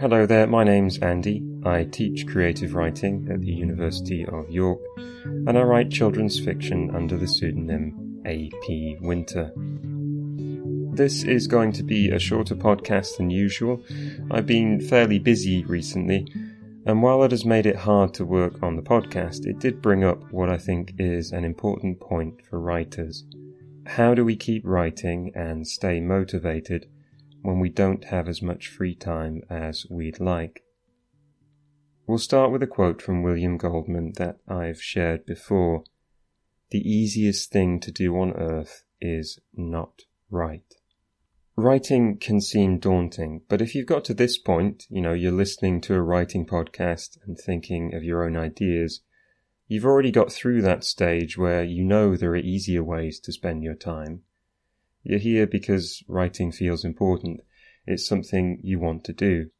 Hello there, my name's Andy. I teach creative writing at the University of York, and I write children's fiction under the pseudonym A.P. Winter. This is going to be a shorter podcast than usual. I've been fairly busy recently, and while it has made it hard to work on the podcast, it did bring up what I think is an important point for writers. How do we keep writing and stay motivated when we don't have as much free time as we'd like? We'll start with a quote from William Goldman that I've shared before. The easiest thing to do on earth is not write. Writing can seem daunting, but if you've got to this point, you know, you're listening to a writing podcast and thinking of your own ideas, You've already got through that stage where you know there are easier ways to spend your time. You're here because writing feels important. It's something you want to do.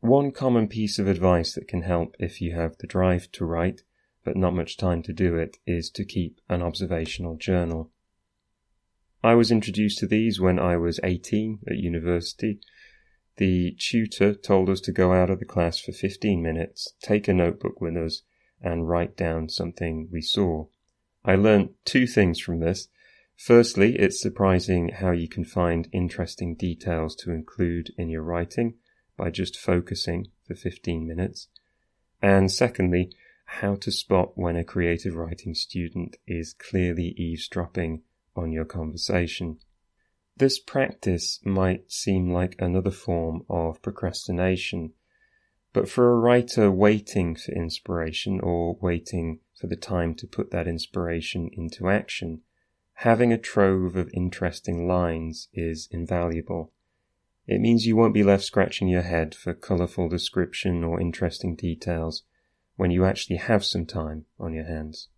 One common piece of advice that can help if you have the drive to write, but not much time to do it, is to keep an observational journal. I was introduced to these when I was 18 at university. The tutor told us to go out of the class for 15 minutes, take a notebook with us, and write down something we saw. I learnt two things from this. Firstly, it's surprising how you can find interesting details to include in your writing by just focusing for 15 minutes. And secondly, how to spot when a creative writing student is clearly eavesdropping on your conversation. This practice might seem like another form of procrastination, but for a writer waiting for inspiration or waiting for the time to put that inspiration into action, having a trove of interesting lines is invaluable. It means you won't be left scratching your head for colourful description or interesting details when you actually have some time on your hands.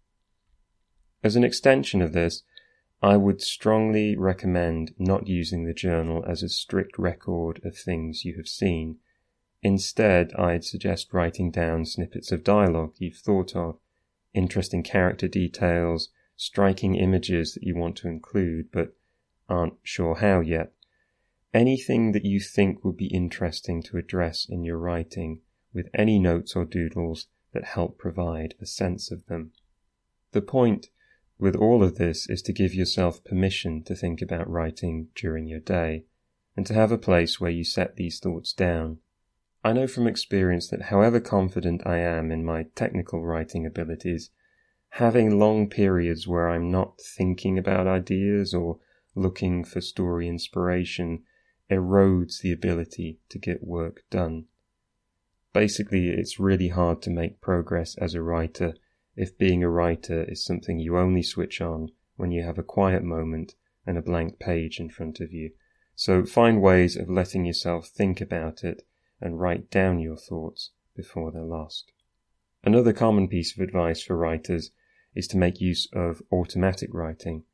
As an extension of this, I would strongly recommend not using the journal as a strict record of things you have seen Instead, I'd suggest writing down snippets of dialogue you've thought of, interesting character details, striking images that you want to include but aren't sure how yet. Anything that you think would be interesting to address in your writing with any notes or doodles that help provide a sense of them. The point with all of this is to give yourself permission to think about writing during your day and to have a place where you set these thoughts down. I know from experience that however confident I am in my technical writing abilities, having long periods where I'm not thinking about ideas or looking for story inspiration erodes the ability to get work done. Basically, it's really hard to make progress as a writer if being a writer is something you only switch on when you have a quiet moment and a blank page in front of you. So find ways of letting yourself think about it and write down your thoughts before they're lost. Another common piece of advice for writers is to make use of automatic writing.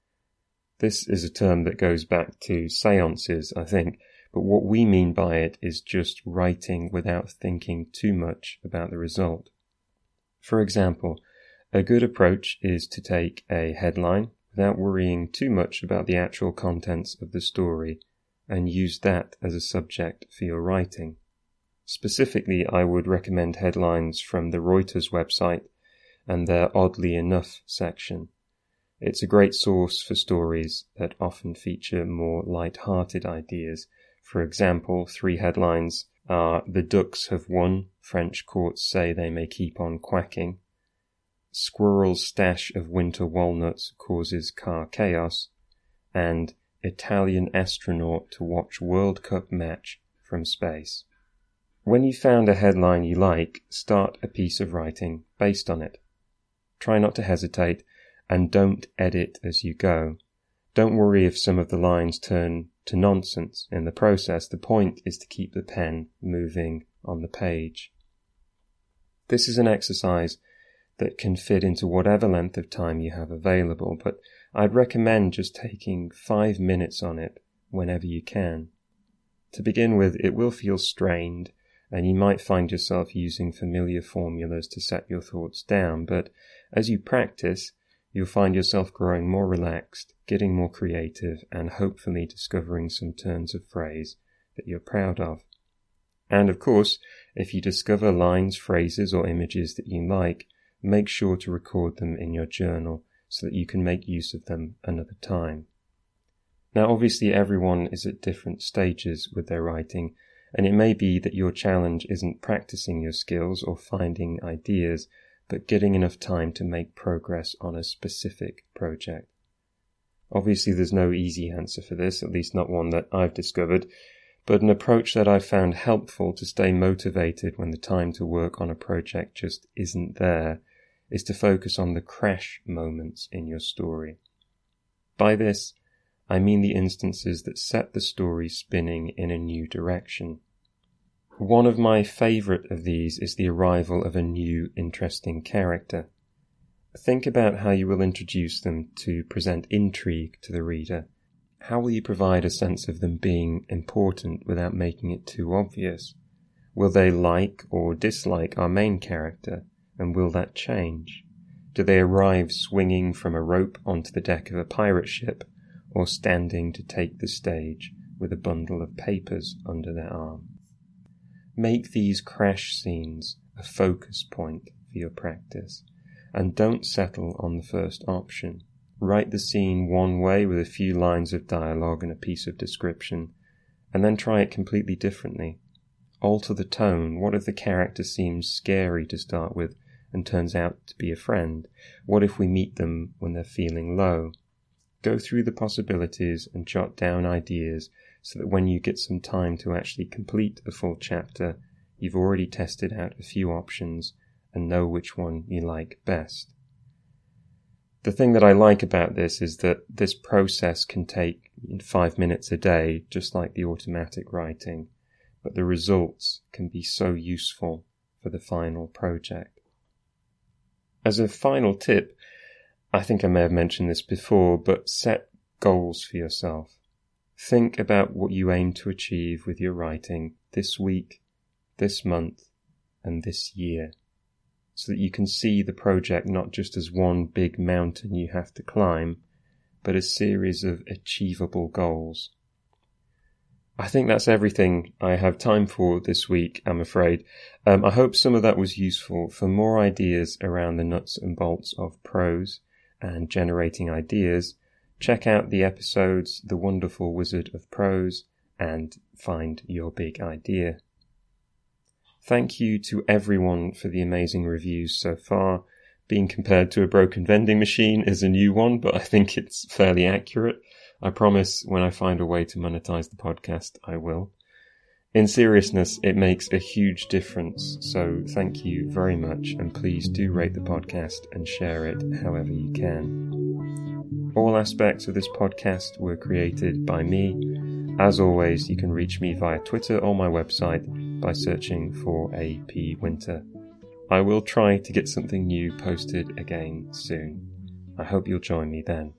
This is a term that goes back to seances, I think, but what we mean by it is just writing without thinking too much about the result. For example, a good approach is to take a headline without worrying too much about the actual contents of the story and use that as a subject for your writing. Specifically, I would recommend headlines from the Reuters website and their oddly enough section. It's a great source for stories that often feature more light-hearted ideas. For example, three headlines are The Ducks Have Won, French courts say they may keep on quacking, Squirrel's stash of winter walnuts causes car chaos, and Italian astronaut to watch World Cup match from space. When you've found a headline you like, start a piece of writing based on it. Try not to hesitate and don't edit as you go. Don't worry if some of the lines turn to nonsense in the process. The point is to keep the pen moving on the page. This is an exercise that can fit into whatever length of time you have available, but I'd recommend just taking five minutes on it whenever you can. To begin with, it will feel strained and you might find yourself using familiar formulas to set your thoughts down, but as you practice, you'll find yourself growing more relaxed, getting more creative, and hopefully discovering some turns of phrase that you're proud of. And of course, if you discover lines, phrases, or images that you like, make sure to record them in your journal so that you can make use of them another time. Now, obviously, everyone is at different stages with their writing, and it may be that your challenge isn't practicing your skills or finding ideas, but getting enough time to make progress on a specific project. Obviously, there's no easy answer for this, at least not one that I've discovered, but an approach that I've found helpful to stay motivated when the time to work on a project just isn't there is to focus on the crash moments in your story. By this, I mean the instances that set the story spinning in a new direction. One of my favourite of these is the arrival of a new interesting character. Think about how you will introduce them to present intrigue to the reader. How will you provide a sense of them being important without making it too obvious? Will they like or dislike our main character? And will that change? Do they arrive swinging from a rope onto the deck of a pirate ship, or standing to take the stage with a bundle of papers under their arm? Make these crash scenes a focus point for your practice, and don't settle on the first option. Write the scene one way with a few lines of dialogue and a piece of description, and then try it completely differently. Alter the tone. What if the character seems scary to start with and turns out to be a friend? What if we meet them when they're feeling low? Go through the possibilities and jot down ideas so that when you get some time to actually complete a full chapter, you've already tested out a few options and know which one you like best. The thing that I like about this is that this process can take five minutes a day, just like the automatic writing, but the results can be so useful for the final project. As a final tip, I think I may have mentioned this before, but set goals for yourself. Think about what you aim to achieve with your writing this week, this month, and this year, so that you can see the project not just as one big mountain you have to climb, but a series of achievable goals. I think that's everything I have time for this week, I'm afraid. Um, I hope some of that was useful. For more ideas around the nuts and bolts of prose and generating ideas, check out the episodes The Wonderful Wizard of Prose and Find Your Big Idea. Thank you to everyone for the amazing reviews so far. Being compared to a broken vending machine is a new one, but I think it's fairly accurate. I promise when I find a way to monetize the podcast, I will. In seriousness, it makes a huge difference, so thank you very much, and please do rate the podcast and share it however you can. All aspects of this podcast were created by me. As always, you can reach me via Twitter or my website by searching for AP Winter. I will try to get something new posted again soon. I hope you'll join me then.